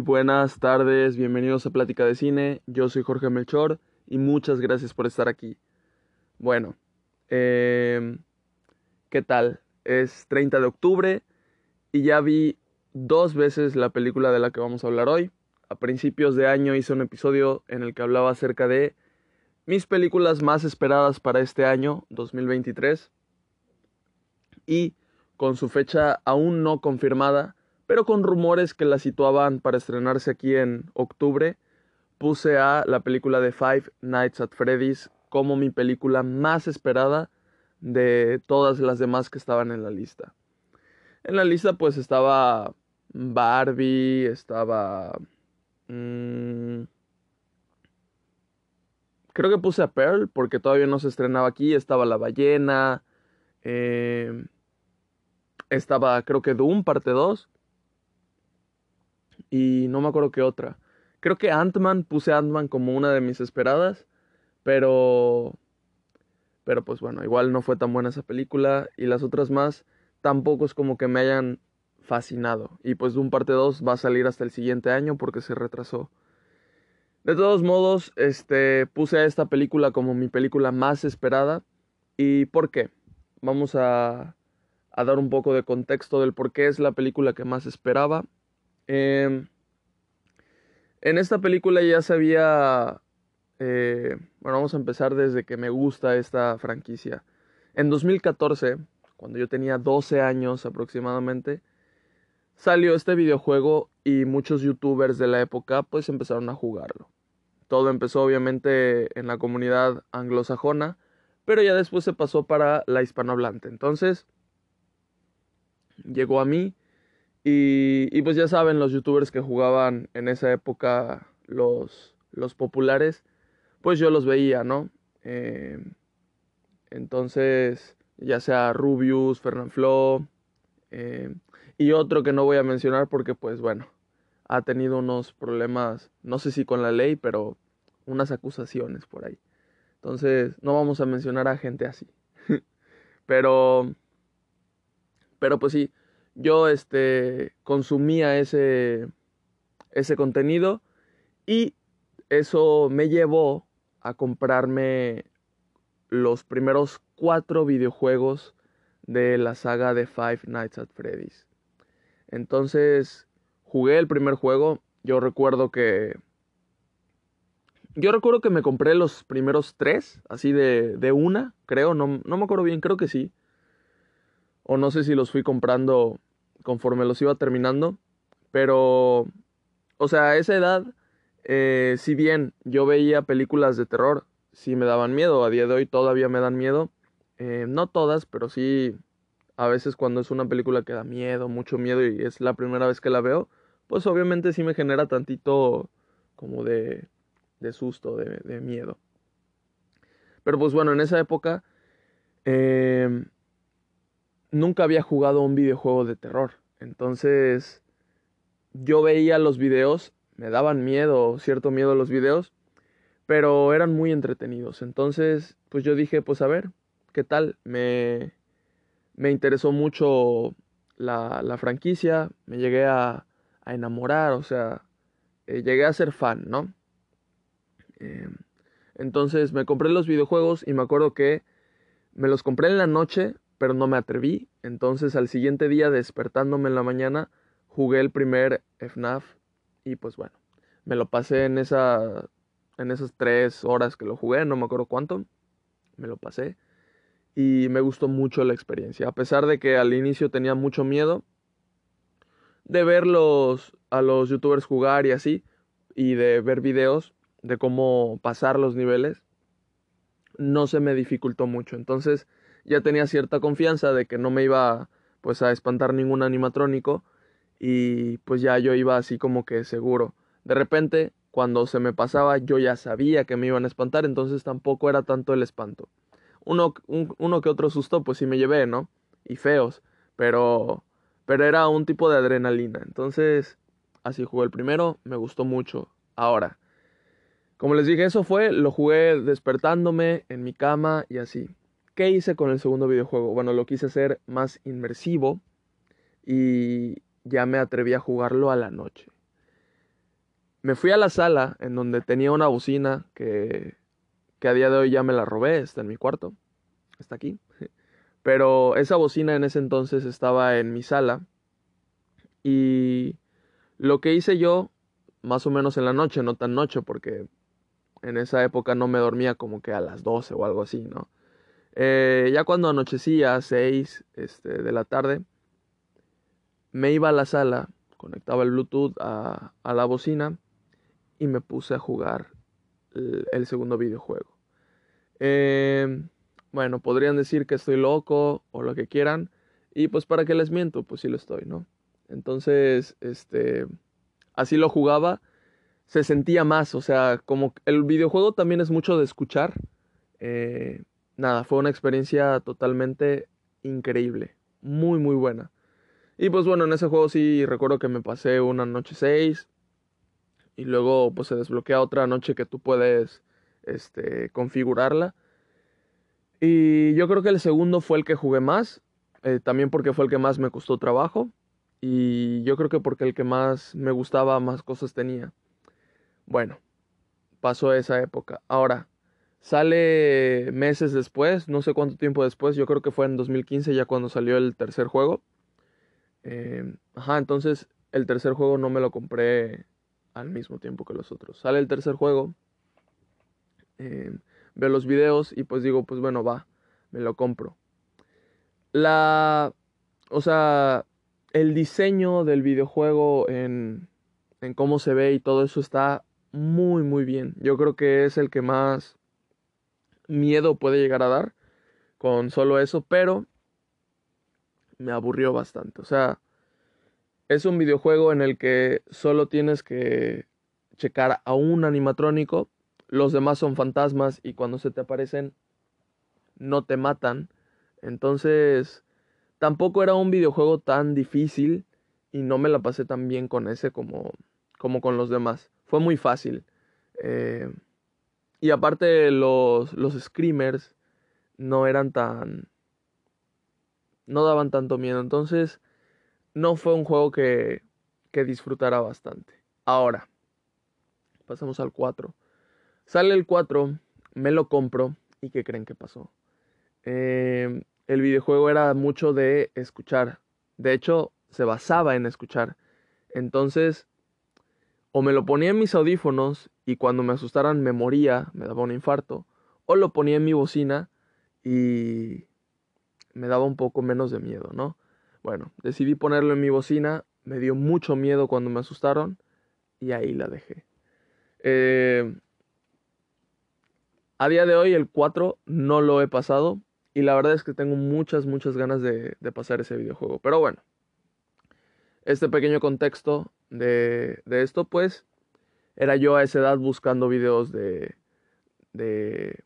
Buenas tardes, bienvenidos a Plática de Cine. Yo soy Jorge Melchor y muchas gracias por estar aquí. Bueno, eh, ¿qué tal? Es 30 de octubre y ya vi dos veces la película de la que vamos a hablar hoy. A principios de año hice un episodio en el que hablaba acerca de mis películas más esperadas para este año, 2023. Y con su fecha aún no confirmada, pero con rumores que la situaban para estrenarse aquí en octubre, puse a la película de Five Nights at Freddy's como mi película más esperada de todas las demás que estaban en la lista. En la lista pues estaba Barbie, estaba... Mmm, creo que puse a Pearl porque todavía no se estrenaba aquí, estaba La Ballena, eh, estaba creo que Doom parte 2 y no me acuerdo qué otra. Creo que Ant-Man, puse Ant-Man como una de mis esperadas, pero... Pero pues bueno, igual no fue tan buena esa película y las otras más tampoco es como que me hayan fascinado. Y pues Doom parte 2 va a salir hasta el siguiente año porque se retrasó. De todos modos, este, puse a esta película como mi película más esperada. ¿Y por qué? Vamos a, a dar un poco de contexto del por qué es la película que más esperaba eh, en esta película ya sabía... Eh, bueno, vamos a empezar desde que me gusta esta franquicia. En 2014, cuando yo tenía 12 años aproximadamente, salió este videojuego y muchos youtubers de la época pues empezaron a jugarlo. Todo empezó obviamente en la comunidad anglosajona, pero ya después se pasó para la hispanohablante. Entonces, llegó a mí y, pues ya saben, los youtubers que jugaban en esa época, los, los populares, pues yo los veía, ¿no? Eh, entonces, ya sea Rubius, Fernanfloo, eh, y otro que no voy a mencionar porque, pues bueno, ha tenido unos problemas, no sé si con la ley, pero unas acusaciones por ahí. Entonces, no vamos a mencionar a gente así. pero, pero pues sí, yo este, consumía ese, ese contenido y eso me llevó a comprarme los primeros cuatro videojuegos de la saga de Five Nights at Freddy's. Entonces jugué el primer juego. Yo recuerdo que. Yo recuerdo que me compré los primeros tres, así de, de una, creo, no, no me acuerdo bien, creo que sí. O no sé si los fui comprando conforme los iba terminando. Pero, o sea, a esa edad, eh, si bien yo veía películas de terror, sí me daban miedo. A día de hoy todavía me dan miedo. Eh, no todas, pero sí a veces cuando es una película que da miedo, mucho miedo y es la primera vez que la veo, pues obviamente sí me genera tantito como de, de susto, de, de miedo. Pero pues bueno, en esa época eh, nunca había jugado un videojuego de terror. Entonces, yo veía los videos, me daban miedo, cierto miedo los videos, pero eran muy entretenidos. Entonces, pues yo dije, pues a ver, ¿qué tal? Me, me interesó mucho la, la franquicia, me llegué a, a enamorar, o sea, eh, llegué a ser fan, ¿no? Eh, entonces me compré los videojuegos y me acuerdo que me los compré en la noche pero no me atreví. Entonces al siguiente día despertándome en la mañana jugué el primer FNAF y pues bueno, me lo pasé en esa en esas tres horas que lo jugué, no me acuerdo cuánto, me lo pasé y me gustó mucho la experiencia, a pesar de que al inicio tenía mucho miedo de ver a los youtubers jugar y así y de ver videos de cómo pasar los niveles, no se me dificultó mucho. Entonces, ya tenía cierta confianza de que no me iba pues a espantar ningún animatrónico y pues ya yo iba así como que seguro. De repente, cuando se me pasaba, yo ya sabía que me iban a espantar, entonces tampoco era tanto el espanto. Uno, uno que otro susto, pues sí me llevé, ¿no? Y feos, pero, pero era un tipo de adrenalina. Entonces, así jugué el primero, me gustó mucho. Ahora, como les dije, eso fue, lo jugué despertándome en mi cama y así. ¿Qué hice con el segundo videojuego? Bueno, lo quise hacer más inmersivo y ya me atreví a jugarlo a la noche. me fui a la sala en donde tenía una bocina que, que a día de hoy ya me la robé, está en mi cuarto, está aquí. Pero esa bocina en ese entonces estaba en mi sala y lo que hice yo, más o menos en la noche, no tan noche, porque en esa época no me dormía como que a las 12 o algo así, ¿no? Eh, ya cuando anochecía, 6 este, de la tarde, me iba a la sala, conectaba el Bluetooth a, a la bocina y me puse a jugar el, segundo videojuego. Em, bueno, podrían decir que estoy loco o lo que quieran. Y pues para qué les miento, pues sí lo estoy, ¿no? Entonces, este, así lo jugaba, se sentía más, o sea, como el videojuego también es mucho de escuchar. Eh, nada, fue una experiencia totalmente increíble, muy, muy buena. Y pues bueno, en ese juego sí recuerdo que me pasé una noche 6, y luego pues se desbloquea otra noche que tú puedes este, configurarla. Y yo creo que el segundo fue el que jugué más, eh, también porque fue el que más me costó trabajo y yo creo que porque el que más me gustaba, más cosas tenía. Bueno, pasó esa época. Ahora, sale meses después, no sé cuánto tiempo después, yo creo que fue en 2015 ya cuando salió el tercer juego. Eh, ajá, entonces el tercer juego no me lo compré al mismo tiempo que los otros. Sale el tercer juego, eh, veo los videos y pues digo, pues bueno, va, me lo compro. La, o sea, el diseño del videojuego en, en cómo se ve y todo eso está muy, muy bien. Yo creo que es el que más miedo puede llegar a dar con solo eso, pero me aburrió bastante. O sea, es un videojuego en el que solo tienes que checar a un animatrónico, los demás son fantasmas y cuando se te aparecen no te matan. Entonces, tampoco era un videojuego tan difícil y no me la pasé tan bien con ese como, como con los demás. Fue muy fácil. Eh, y aparte los, los screamers no eran tan... no daban tanto miedo. Entonces, no fue un juego que, que disfrutara bastante. Ahora, pasamos al 4. Sale el 4, me lo compro y ¿qué creen que pasó? Em, el videojuego era mucho de escuchar. De hecho, se basaba en escuchar. Entonces, o me lo ponía en mis audífonos y cuando me asustaran me moría, me daba un infarto, o lo ponía en mi bocina y me daba un poco menos de miedo, ¿no? Bueno, decidí ponerlo en mi bocina, me dio mucho miedo cuando me asustaron y ahí la dejé. Eh, a día de hoy el 4 no lo he pasado y la verdad es que tengo muchas, muchas ganas de, pasar ese videojuego. Pero bueno, este pequeño contexto de, de, esto pues era yo a esa edad buscando videos de, de,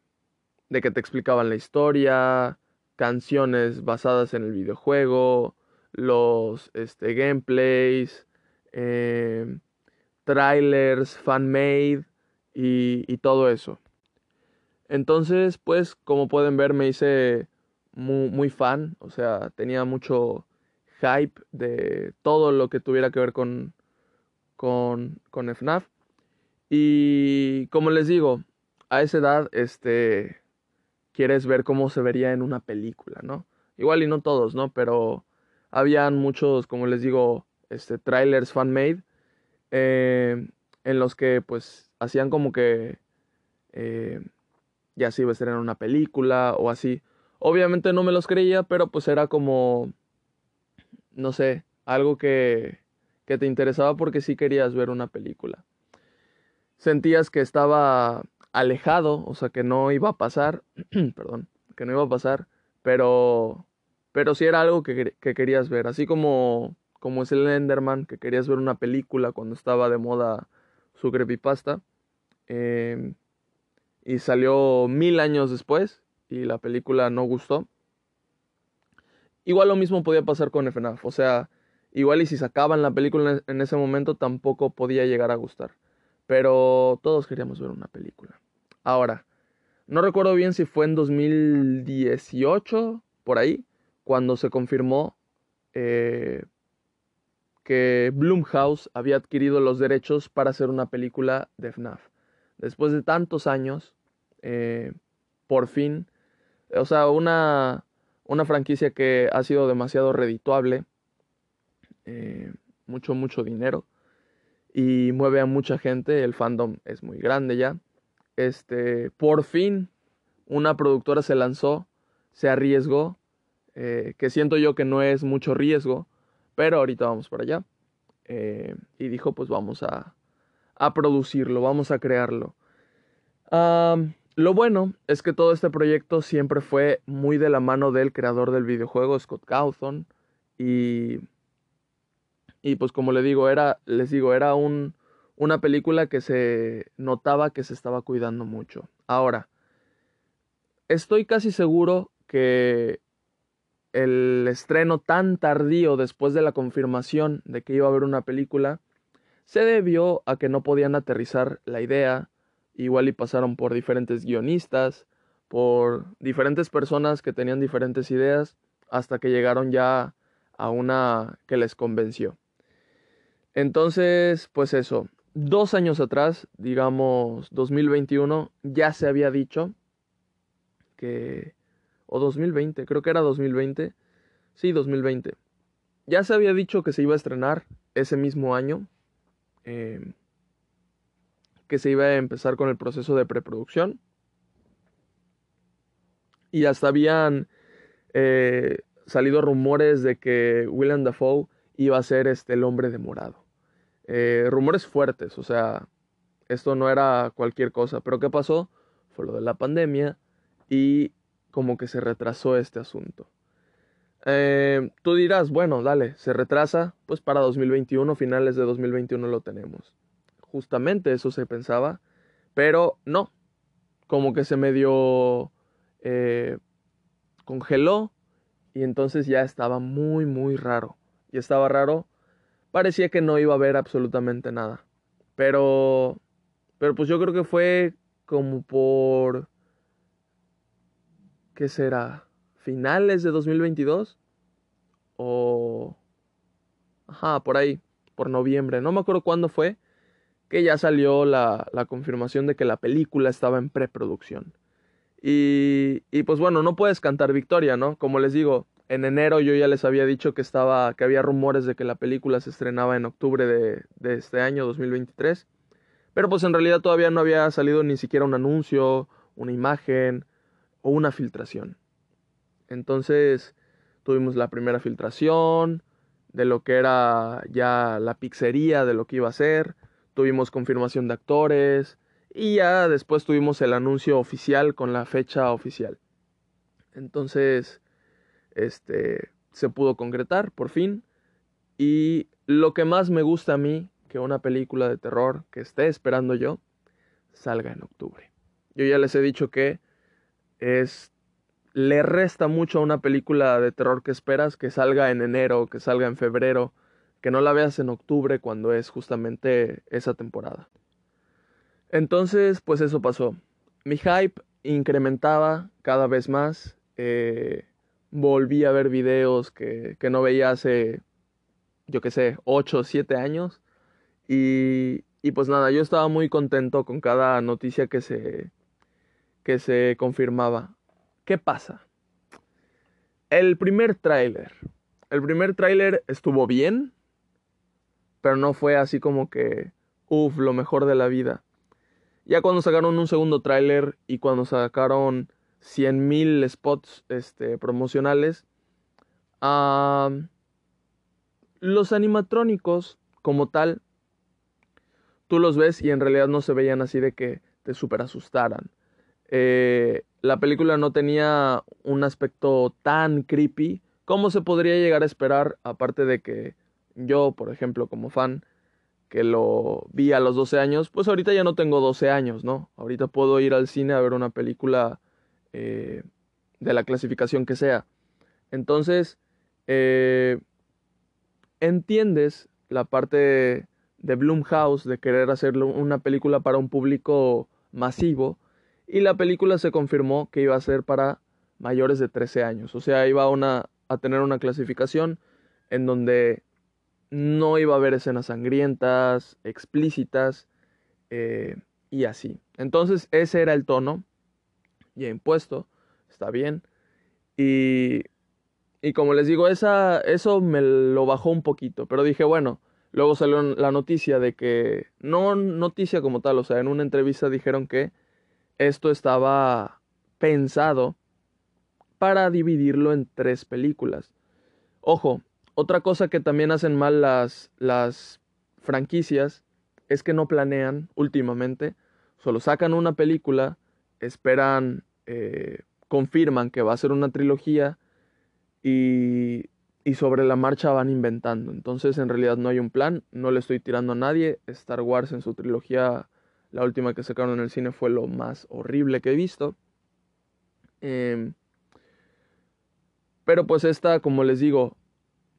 de que te explicaban la historia, canciones basadas en el videojuego, los este, gameplays, eh, trailers, fan-made y, y, todo eso. Entonces, pues, como pueden ver, me hice muy, muy, fan, o sea, tenía mucho hype de todo lo que tuviera que ver con, con, con FNAF. Y como les digo, a esa edad, este, quieres ver cómo se vería en una película, ¿no? Igual y no todos, ¿no? Pero habían muchos, como les digo, este, trailers fan-made, eh, en los que pues hacían como que eh, ya se iba a ser en una película o así. Obviamente no me los creía, pero pues era como, no sé, algo que, que te interesaba porque sí querías ver una película. Sentías que estaba alejado, o sea, que no iba a pasar, perdón, que no iba a pasar, pero pero sí era algo que, querías ver, así como, como es el Enderman, que querías ver una película cuando estaba de moda su creepypasta. Em, y salió mil años después y la película no gustó. Igual lo mismo podía pasar con FNAF, o sea, igual y si sacaban la película en ese momento tampoco podía llegar a gustar. Pero todos queríamos ver una película. Ahora, no recuerdo bien si fue en 2018, por ahí, cuando se confirmó eh, que Blumhouse había adquirido los derechos para hacer una película de FNAF. Después de tantos años, eh, por fin, o sea, una, una franquicia que ha sido demasiado redituable, eh, mucho, mucho dinero, y mueve a mucha gente, el fandom es muy grande ya. Este, por fin, una productora se lanzó, se arriesgó, eh, que siento yo que no es mucho riesgo, pero ahorita vamos para allá. Eh, y dijo, pues vamos a, a producirlo, vamos a crearlo. lo bueno es que todo este proyecto siempre fue muy de la mano del creador del videojuego, Scott Cawthon. Y, y pues como le digo, era, les digo, era un, una película que se notaba que se estaba cuidando mucho. Ahora, estoy casi seguro que el estreno tan tardío después de la confirmación de que iba a haber una película se debió a que no podían aterrizar la idea, igual y pasaron por diferentes guionistas, por diferentes personas que tenían diferentes ideas, hasta que llegaron ya a una que les convenció. Entonces, pues eso, dos años atrás, digamos 2021, ya se había dicho que o 2020, creo que era 2020. Sí, 2020. Ya se había dicho que se iba a estrenar ese mismo año, em, que se iba a empezar con el proceso de preproducción. Y hasta habían eh, salido rumores de que William Dafoe iba a ser este, el hombre de morado. Eh, rumores fuertes, o sea, esto no era cualquier cosa. Pero ¿qué pasó? Fue lo de la pandemia y como que se retrasó este asunto. Eh, tú dirás, bueno, dale, se retrasa, pues para 2021, finales de 2021 lo tenemos. Justamente eso se pensaba, pero no, como que se medio eh, congeló y entonces ya estaba muy, muy raro. Y estaba raro, parecía que no iba a haber absolutamente nada. Pero, pero pues yo creo que fue como por ¿qué será? ¿Finales de 2022? O... Ajá, por ahí, por noviembre. No me acuerdo cuándo fue que ya salió la, la confirmación de que la película estaba en preproducción. Y, y pues bueno, no puedes cantar victoria, ¿no? Como les digo, en enero yo ya les había dicho que estaba, que había rumores de que la película se estrenaba en octubre de, este año 2023. Pero pues en realidad todavía no había salido ni siquiera un anuncio, una imagen, o una filtración. Entonces tuvimos la primera filtración de lo que era ya la pizzería, de lo que iba a ser, tuvimos confirmación de actores y ya después tuvimos el anuncio oficial con la fecha oficial. Entonces, este se pudo concretar por fin y lo que más me gusta a mí que una película de terror que esté esperando yo salga en octubre. Yo ya les he dicho que es le resta mucho a una película de terror que esperas que salga en enero, que salga en febrero, que no la veas en octubre cuando es justamente esa temporada. Entonces, pues eso pasó. Mi hype incrementaba cada vez más. Eh, volví a ver videos que, que no veía hace, yo qué sé, 8 o 7 años. Y, y pues nada, yo estaba muy contento con cada noticia que se, que se confirmaba. ¿Qué pasa? El primer tráiler. El primer tráiler estuvo bien, pero no fue así como que, uff, lo mejor de la vida. Ya cuando sacaron un segundo tráiler y cuando sacaron 100.000 spots este, promocionales, los animatrónicos como tal, tú los ves y en realidad no se veían así de que te super asustaran. Eh, la película no tenía un aspecto tan creepy como se podría llegar a esperar, aparte de que yo, por ejemplo, como fan, que lo vi a los 12 años, pues ahorita ya no tengo 12 años, ¿no? Ahorita puedo ir al cine a ver una película eh, de la clasificación que sea. Entonces, eh, entiendes la parte de Bloomhouse de querer hacer una película para un público masivo, y la película se confirmó que iba a ser para mayores de 13 años. O sea, iba a, una, a tener una clasificación en donde no iba a haber escenas sangrientas, explícitas eh, y así. Entonces ese era el tono ya impuesto, está bien. Y, y como les digo, esa, eso me lo bajó un poquito, pero dije, bueno, luego salió la noticia de que, no noticia como tal, o sea, en una entrevista dijeron que esto estaba pensado para dividirlo en tres películas. Ojo, otra cosa que también hacen mal las, las franquicias es que no planean últimamente, solo sacan una película, esperan, eh, confirman que va a ser una trilogía y, sobre la marcha van inventando. Entonces en realidad no hay un plan, no le estoy tirando a nadie. Star Wars en su trilogía, la última que sacaron en el cine fue lo más horrible que he visto. Em, pero pues esta, como les digo,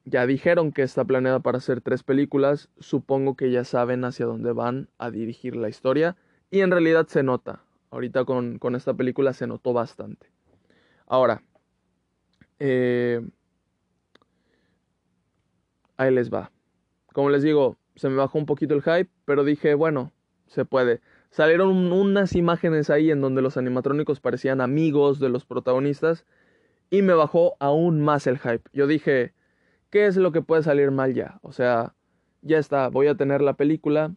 ya dijeron que está planeada para hacer tres películas, supongo que ya saben hacia dónde van a dirigir la historia y en realidad se nota, ahorita con, con esta película se notó bastante. Ahora, eh, ahí les va. Como les digo, se me bajó un poquito el hype, pero dije, bueno, se puede. Salieron unas imágenes ahí en donde los animatrónicos parecían amigos de los protagonistas y me bajó aún más el hype. Yo dije, ¿qué es lo que puede salir mal ya? O sea, ya está, voy a tener la película,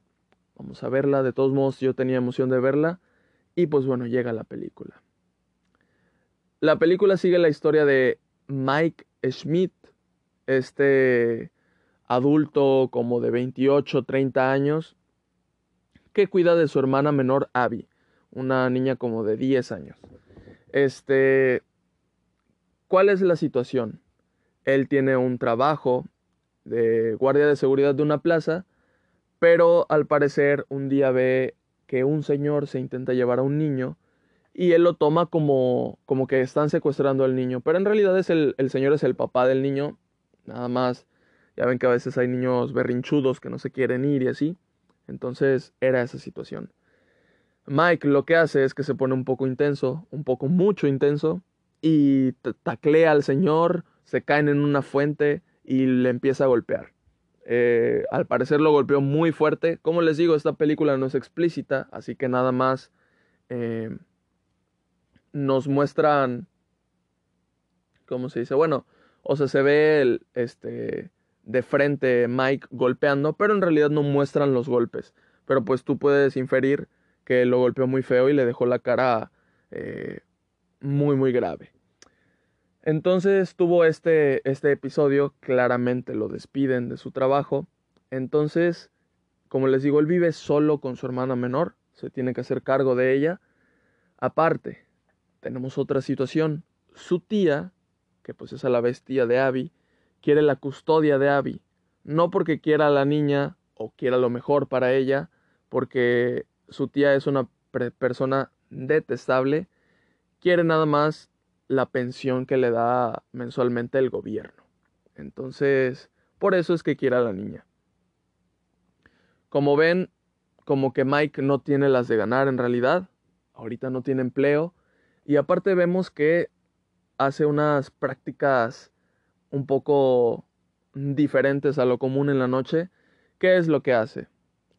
vamos a verla, de todos modos yo tenía emoción de verla y pues bueno, llega la película. La película sigue la historia de Mike Schmidt, este adulto como de 28, 30 años, que cuida de su hermana menor Abby, una niña como de 10 años. Este, ¿cuál es la situación? Él tiene un trabajo de guardia de seguridad de una plaza, pero al parecer un día ve que un señor se intenta llevar a un niño y él lo toma como, como que están secuestrando al niño, pero en realidad es el, el señor es el papá del niño, nada más, ya ven que a veces hay niños berrinchudos que no se quieren ir y así, entonces era esa situación. Mike lo que hace es que se pone un poco intenso, un poco mucho intenso, y taclea al señor, se caen en una fuente y le empieza a golpear. Eh, al parecer lo golpeó muy fuerte. Como les digo, esta película no es explícita, así que nada más eh, nos muestran, ¿cómo se dice? Bueno, o sea, se ve el, este, de frente Mike golpeando, pero en realidad no muestran los golpes. Pero pues tú puedes inferir que lo golpeó muy feo y le dejó la cara eh, muy, muy grave. Entonces tuvo este, este episodio, claramente lo despiden de su trabajo. Entonces, como les digo, él vive solo con su hermana menor, se tiene que hacer cargo de ella. Aparte, tenemos otra situación. Su tía, que pues es a la vez tía de Abby, quiere la custodia de Abby. No porque quiera a la niña o quiera lo mejor para ella, porque su tía es una persona detestable, quiere nada más la pensión que le da mensualmente el gobierno. Entonces, por eso es que quiere a la niña. Como ven, como que Mike no tiene las de ganar en realidad, ahorita no tiene empleo, y aparte vemos que hace unas prácticas un poco diferentes a lo común en la noche. ¿Qué es lo que hace?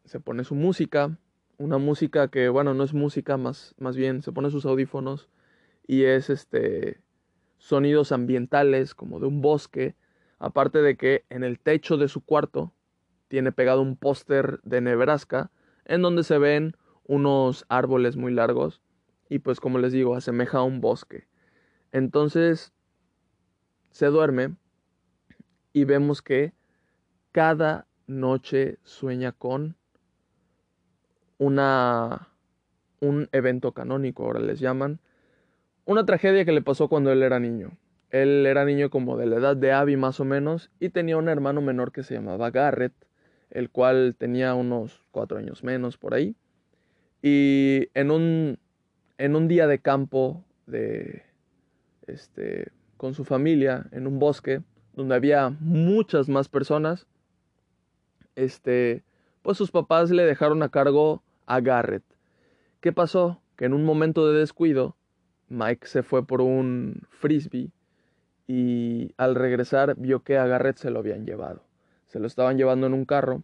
Se pone su música, una música que, bueno, no es música, más, más bien se pone sus audífonos y es este sonidos ambientales como de un bosque, aparte de que en el techo de su cuarto tiene pegado un póster de Nebraska en donde se ven unos árboles muy largos y pues como les digo, asemeja a un bosque. Entonces se duerme y vemos que cada noche sueña con una un evento canónico, ahora les llaman, una tragedia que le pasó cuando él era niño. Él era niño como de la edad de Abby más o menos y tenía un hermano menor que se llamaba Garrett, el cual tenía unos cuatro años menos por ahí. Y en un, en un día de campo de, este, con su familia en un bosque donde había muchas más personas, este, pues sus papás le dejaron a cargo a Garrett. ¿Qué pasó? Que en un momento de descuido Mike se fue por un frisbee y al regresar vio que a Garrett se lo habían llevado. se lo estaban llevando en un carro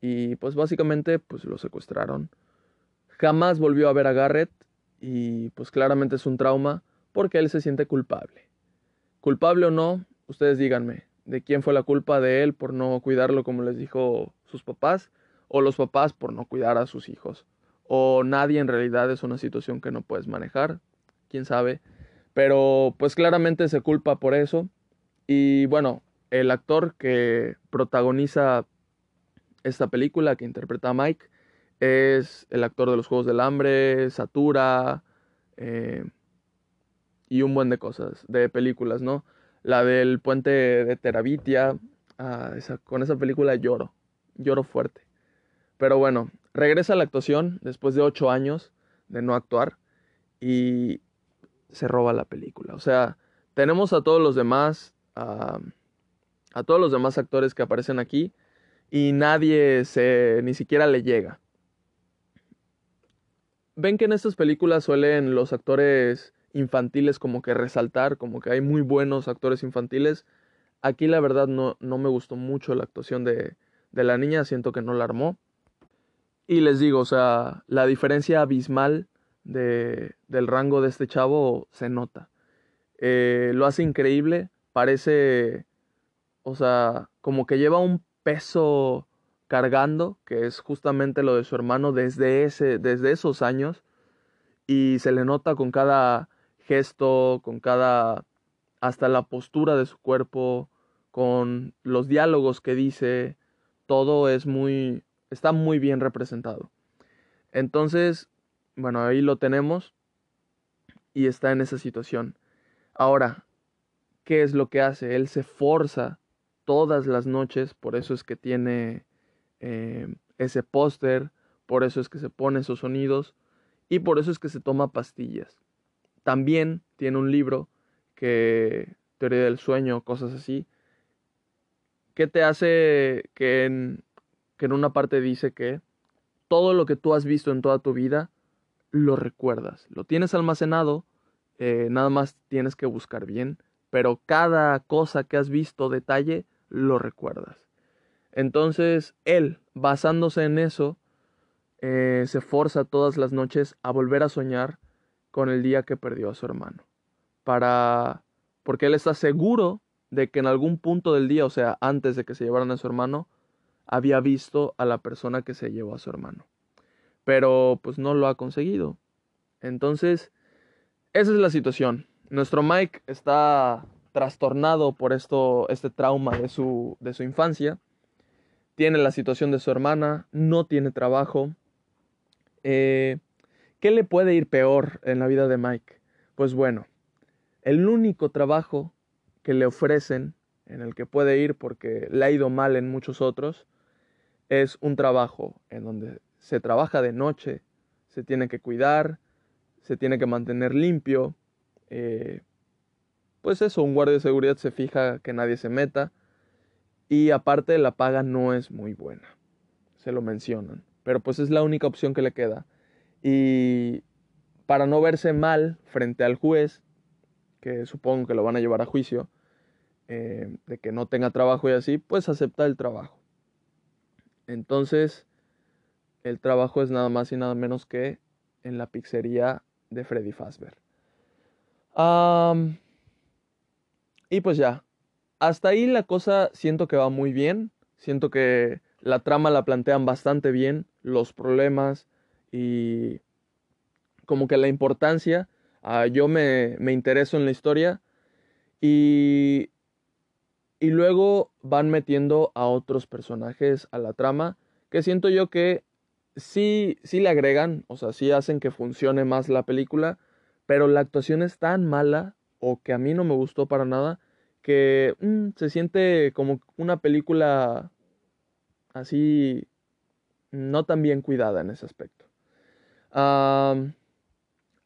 y pues básicamente pues lo secuestraron. Jamás volvió a ver a Garrett y pues claramente es un trauma porque él se siente culpable. Culpable o no, ustedes díganme, ¿de quién fue la culpa de él por no cuidarlo como les dijo sus papás? ¿O los papás por no cuidar a sus hijos? ¿O nadie en realidad es una situación que no puedes manejar? ¿Quién sabe? Pero pues claramente se culpa por eso. Y bueno, el actor que protagoniza esta película, que interpreta a Mike, es el actor de los Juegos del Hambre, Satura eh, y un buen de cosas, de películas, ¿no? La del puente de Terabitia, ah, con esa película lloro, lloro fuerte. Pero bueno, regresa a la actuación después de ocho años de no actuar y se roba la película. O sea, tenemos a todos los demás, a todos los demás actores que aparecen aquí y nadie se, ni siquiera le llega ven que en estas películas suelen los actores infantiles como que resaltar, como que hay muy buenos actores infantiles. Aquí la verdad no, no me gustó mucho la actuación de, de la niña, siento que no la armó. Y les digo, o sea, la diferencia abismal de, del rango de este chavo se nota. Eh, lo hace increíble, parece, o sea, como que lleva un peso cargando, que es justamente lo de su hermano desde, ese, desde esos años, y se le nota con cada gesto, con cada, hasta la postura de su cuerpo, con los diálogos que dice, todo es muy, está muy bien representado. Entonces, bueno, ahí lo tenemos y está en esa situación. Ahora, ¿qué es lo que hace? Él se forza todas las noches, por eso es que tiene eh, ese póster, por eso es que se pone esos sonidos y por eso es que se toma pastillas. También tiene un libro que, teoría del sueño, cosas así, que te hace que en, que en una parte dice que todo lo que tú has visto en toda tu vida lo recuerdas, lo tienes almacenado, eh, nada más tienes que buscar bien, pero cada cosa que has visto, detalle, lo recuerdas. Entonces él, basándose en eso, eh, se forza todas las noches a volver a soñar con el día que perdió a su hermano. Para. porque él está seguro de que en algún punto del día, o sea, antes de que se llevaran a su hermano, había visto a la persona que se llevó a su hermano. Pero pues no lo ha conseguido. Entonces, esa es la situación. Nuestro Mike está trastornado por esto, este trauma de su, de su infancia tiene la situación de su hermana, no tiene trabajo. Eh, ¿Qué le puede ir peor en la vida de Mike? Pues bueno, el único trabajo que le ofrecen, en el que puede ir porque le ha ido mal en muchos otros, es un trabajo en donde se trabaja de noche, se tiene que cuidar, se tiene que mantener limpio. Eh, pues eso, un guardia de seguridad se fija que nadie se meta y aparte la paga no es muy buena. Se lo mencionan. Pero pues es la única opción que le queda. Y para no verse mal frente al juez, que supongo que lo van a llevar a juicio, eh, de que no tenga trabajo y así, pues acepta el trabajo. Entonces, el trabajo es nada más y nada menos que en la pizzería de Freddy Fazbear. y pues ya, hasta ahí la cosa siento que va muy bien. Siento que la trama la plantean bastante bien, los problemas y como que la importancia. Ah, yo me, me intereso en la historia y, y luego van metiendo a otros personajes a la trama que siento yo que sí, sí le agregan, o sea, sí hacen que funcione más la película, pero la actuación es tan mala o que a mí no me gustó para nada que mm, se siente como una película así no tan bien cuidada en ese aspecto.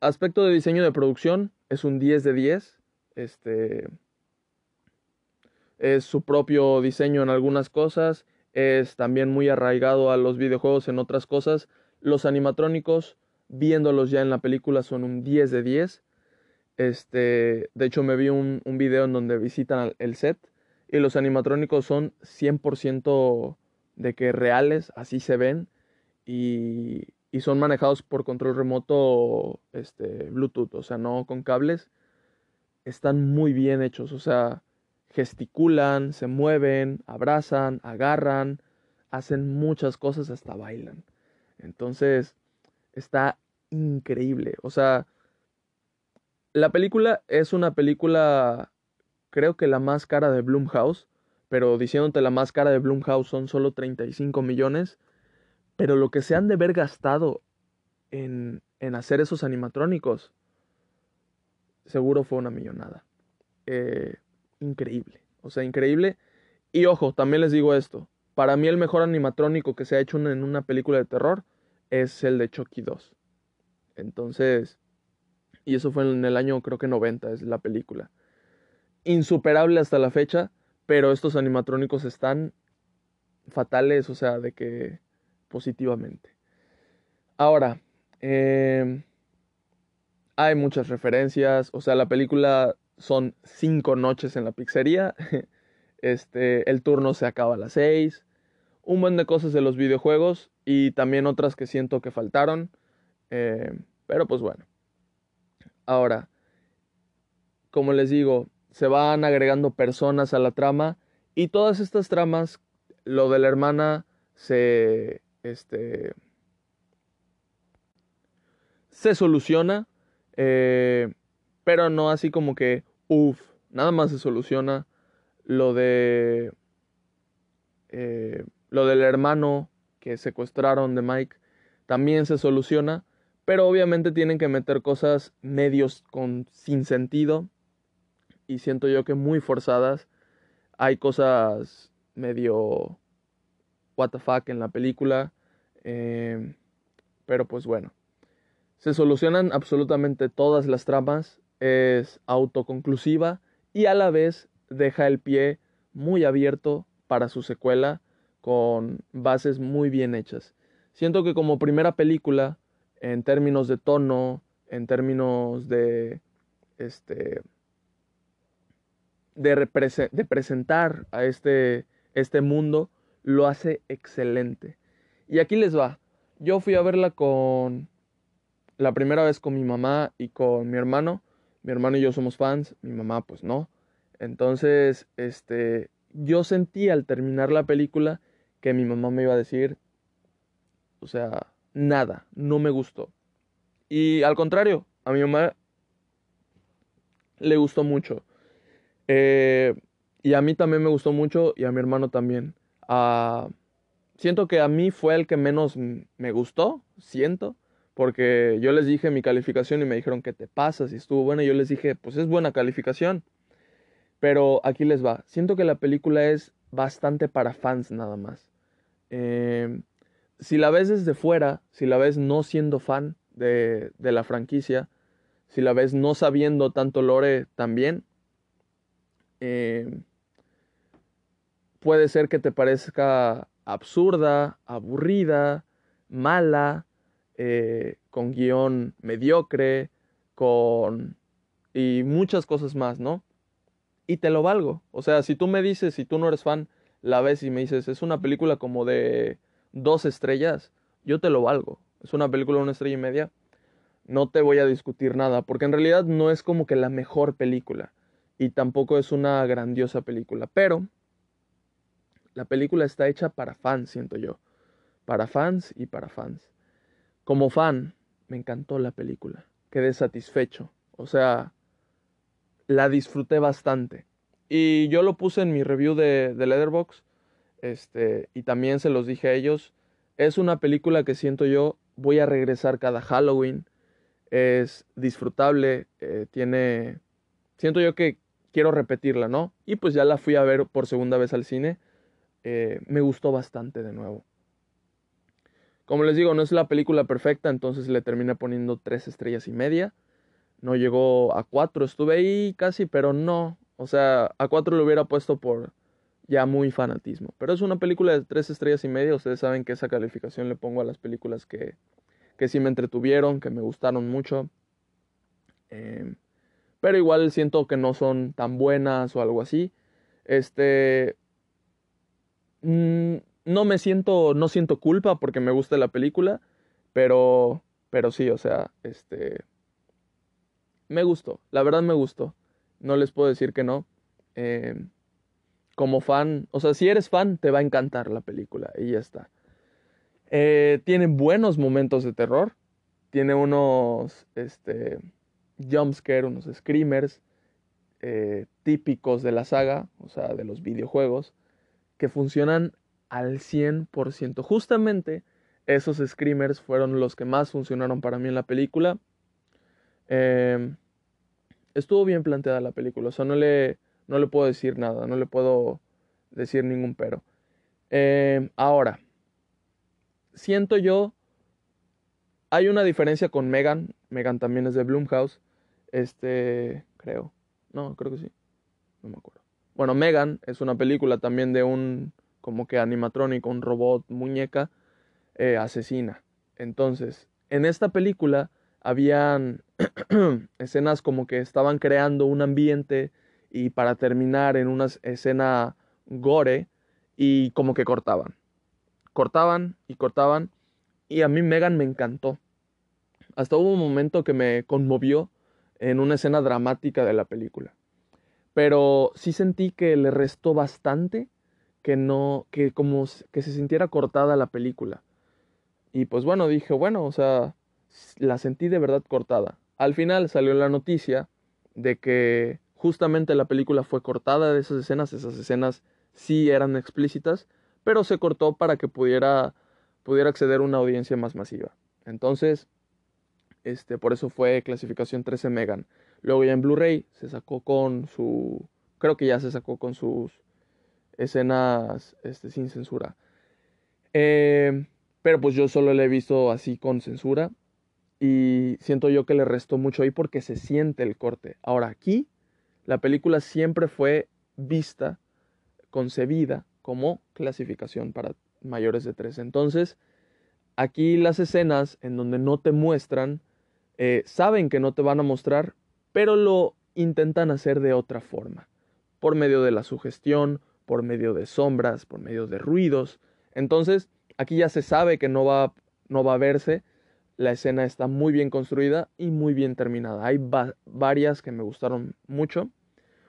aspecto de diseño de producción es un 10 de 10. Este es su propio diseño en algunas cosas, es también muy arraigado a los videojuegos en otras cosas. Los animatrónicos, viéndolos ya en la película, son un 10 de 10. Este, de hecho, me vi un, un video en donde visitan el set y los animatrónicos son 100% de que reales, así se ven y, y, son manejados por control remoto este, Bluetooth, o sea, no con cables. Están muy bien hechos, o sea, gesticulan, se mueven, abrazan, agarran, hacen muchas cosas, hasta bailan. Entonces, está increíble. O sea, la película es una película, creo que la más cara de Bloomhouse, pero diciéndote la más cara de Bloomhouse son solo 35 millones. Pero lo que se han de haber gastado en, en hacer esos animatrónicos, seguro fue una millonada. Eh, increíble. O sea, increíble. Y ojo, también les digo esto. Para mí el mejor animatrónico que se ha hecho en una película de terror es el de Chucky 2. Entonces, y eso fue en el año creo que 90 es la película. Insuperable hasta la fecha, pero estos animatrónicos están fatales, o sea, de que positivamente. Ahora, em, hay muchas referencias, o sea, la película son cinco noches en la pizzería, este, el turno se acaba a las seis, un buen de cosas de los videojuegos y también otras que siento que faltaron. Eh, pero pues bueno. Ahora, como les digo, se van agregando personas a la trama y todas estas tramas, lo de la hermana se, este, se soluciona, eh, pero no así como que, uff, nada más se soluciona. Lo de eh, lo del hermano que secuestraron de Mike también se soluciona, pero obviamente tienen que meter cosas medios con sin sentido y siento yo que muy forzadas. Hay cosas medio what the fuck en la película, em, pero pues bueno. Se solucionan absolutamente todas las tramas, es autoconclusiva y a la vez deja el pie muy abierto para su secuela con bases muy bien hechas. Siento que como primera película, en términos de tono, en términos de este de, presentar a este, este mundo, lo hace excelente. Y aquí les va. Yo fui a verla con la primera vez con mi mamá y con mi hermano. Mi hermano y yo somos fans, mi mamá pues no. Entonces, este, yo sentí al terminar la película que mi mamá me iba a decir, o sea, nada, no me gustó. Y al contrario, a mi mamá le gustó mucho. Eh, y a mí también me gustó mucho y a mi hermano también. Ah, siento que a mí fue el que menos me gustó, siento, porque yo les dije mi calificación y me dijeron que te pasa si estuvo buena. Yo les dije, pues es buena calificación. Pero aquí les va. Siento que la película es bastante para fans nada más. Em, si la ves desde fuera, si la ves no siendo fan de, de la franquicia, si la ves no sabiendo tanto lore también, em, puede ser que te parezca absurda, aburrida, mala, eh, con guion mediocre, con... y muchas cosas más, ¿no? Y te lo valgo. O sea, si tú me dices, si tú no eres fan, la ves y me dices, es una película como de dos estrellas, yo te lo valgo. Es una película de una estrella y media. No te voy a discutir nada, porque en realidad no es como que la mejor película. Y tampoco es una grandiosa película. Pero la película está hecha para fans, siento yo. Para fans y para fans. Como fan, me encantó la película. Quedé satisfecho. O sea, la disfruté bastante. Y yo lo puse en mi review de, de Letterboxd. Este, y también se los dije a ellos. Es una película que siento yo voy a regresar cada Halloween. Es disfrutable. Eh, tiene. Siento yo que quiero repetirla, ¿no? Y pues ya la fui a ver por segunda vez al cine. Eh, me gustó bastante de nuevo. Como les digo, no es la película perfecta, entonces le terminé poniendo tres estrellas y media. No llegó a cuatro, estuve ahí casi, pero no. O sea, a cuatro lo hubiera puesto por ya muy fanatismo. Pero es una película de tres estrellas y media. Ustedes saben que esa calificación le pongo a las películas que, que sí me entretuvieron, que me gustaron mucho. Em, pero igual siento que no son tan buenas o algo así. Este. Mm, no me siento. No siento culpa porque me gusta la película. Pero. Pero sí, o sea, este. Me gustó. La verdad me gustó. No les puedo decir que no. Eh, como fan, o sea, si eres fan, te va a encantar la película y ya está. Eh, tiene buenos momentos de terror. Tiene unos este, jumpscare, unos screamers eh, típicos de la saga, o sea, de los videojuegos, que funcionan al 100%. Justamente esos screamers fueron los que más funcionaron para mí en la película. Em, estuvo bien planteada la película, o sea, no le, no le puedo decir nada, no le puedo decir ningún pero. Em, ahora, siento yo, hay una diferencia con Megan, Megan también es de Bloomhouse, este, creo, no, creo que sí, no me acuerdo. Bueno, Megan es una película también de un, como que animatrónico, un robot muñeca eh, asesina. Entonces, en esta película habían escenas como que estaban creando un ambiente y para terminar en una escena gore y como que cortaban. Cortaban y cortaban y a mí Megan me encantó. Hasta hubo un momento que me conmovió en una escena dramática de la película. Pero sí sentí que le restó bastante que no que como que se sintiera cortada la película. Y pues bueno, dije, bueno, o sea, la sentí de verdad cortada. Al final salió la noticia de que justamente la película fue cortada de esas escenas, esas escenas sí eran explícitas, pero se cortó para que pudiera, pudiera acceder a una audiencia más masiva. Entonces, este, por eso fue clasificación 13 Megan. Luego ya en Blu-ray se sacó con su, creo que ya se sacó con sus escenas este, sin censura. Eh, pero pues yo solo la he visto así con censura y siento yo que le restó mucho ahí porque se siente el corte. Ahora aquí, la película siempre fue vista, concebida como clasificación para mayores de tres. Entonces, aquí las escenas en donde no te muestran, eh, saben que no te van a mostrar, pero lo intentan hacer de otra forma, por medio de la sugestión, por medio de sombras, por medio de ruidos. Entonces, aquí ya se sabe que no va, no va a verse, la escena está muy bien construida y muy bien terminada. Hay varias que me gustaron mucho.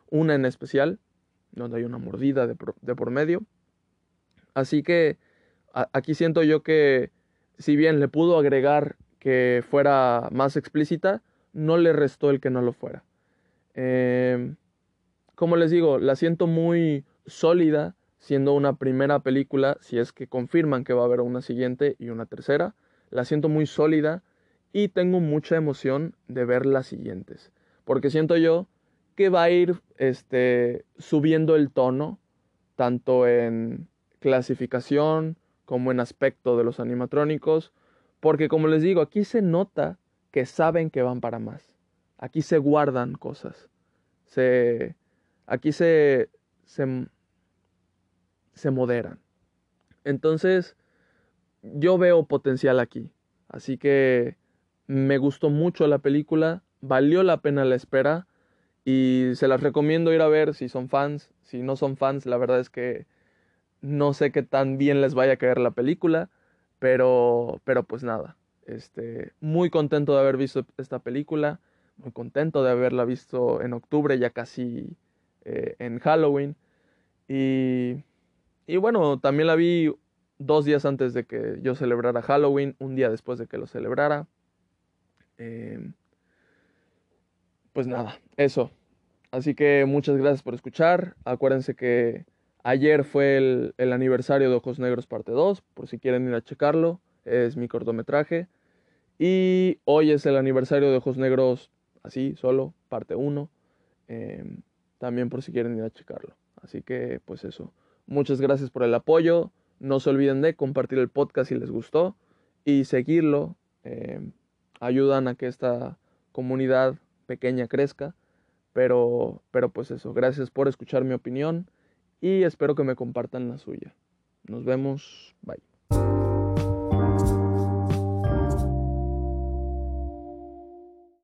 Una en especial, donde hay una mordida de por, medio. Así que aquí siento yo que si bien le pudo agregar que fuera más explícita, no le restó el que no lo fuera. Em, como les digo, la siento muy sólida, siendo una primera película, si es que confirman que va a haber una siguiente y una tercera la siento muy sólida y tengo mucha emoción de ver las siguientes, porque siento yo que va a ir este, subiendo el tono, tanto en clasificación como en aspecto de los animatrónicos, porque como les digo, aquí se nota que saben que van para más. Aquí se guardan cosas. Se, aquí se, se, se moderan. Entonces, yo veo potencial aquí. Así que me gustó mucho la película, valió la pena la espera y se las recomiendo ir a ver si son fans. Si no son fans, la verdad es que no sé qué tan bien les vaya a caer la película, pero, pero pues nada. Este, muy contento de haber visto esta película, muy contento de haberla visto en octubre, ya casi eh, en Halloween. Y, y bueno, también la vi dos días antes de que yo celebrara Halloween, un día después de que lo celebrara. Em, pues nada, eso. Así que muchas gracias por escuchar. Acuérdense que ayer fue el, el, aniversario de Ojos Negros parte 2, por si quieren ir a checarlo. Es mi cortometraje. Y hoy es el aniversario de Ojos Negros, así, solo, parte 1. Em, también por si quieren ir a checarlo. Así que, pues eso. Muchas gracias por el apoyo. No se olviden de compartir el podcast si les gustó y seguirlo. Eh, ayudan a que esta comunidad pequeña crezca. Pero, pero pues eso, gracias por escuchar mi opinión y espero que me compartan la suya. Nos vemos, bye.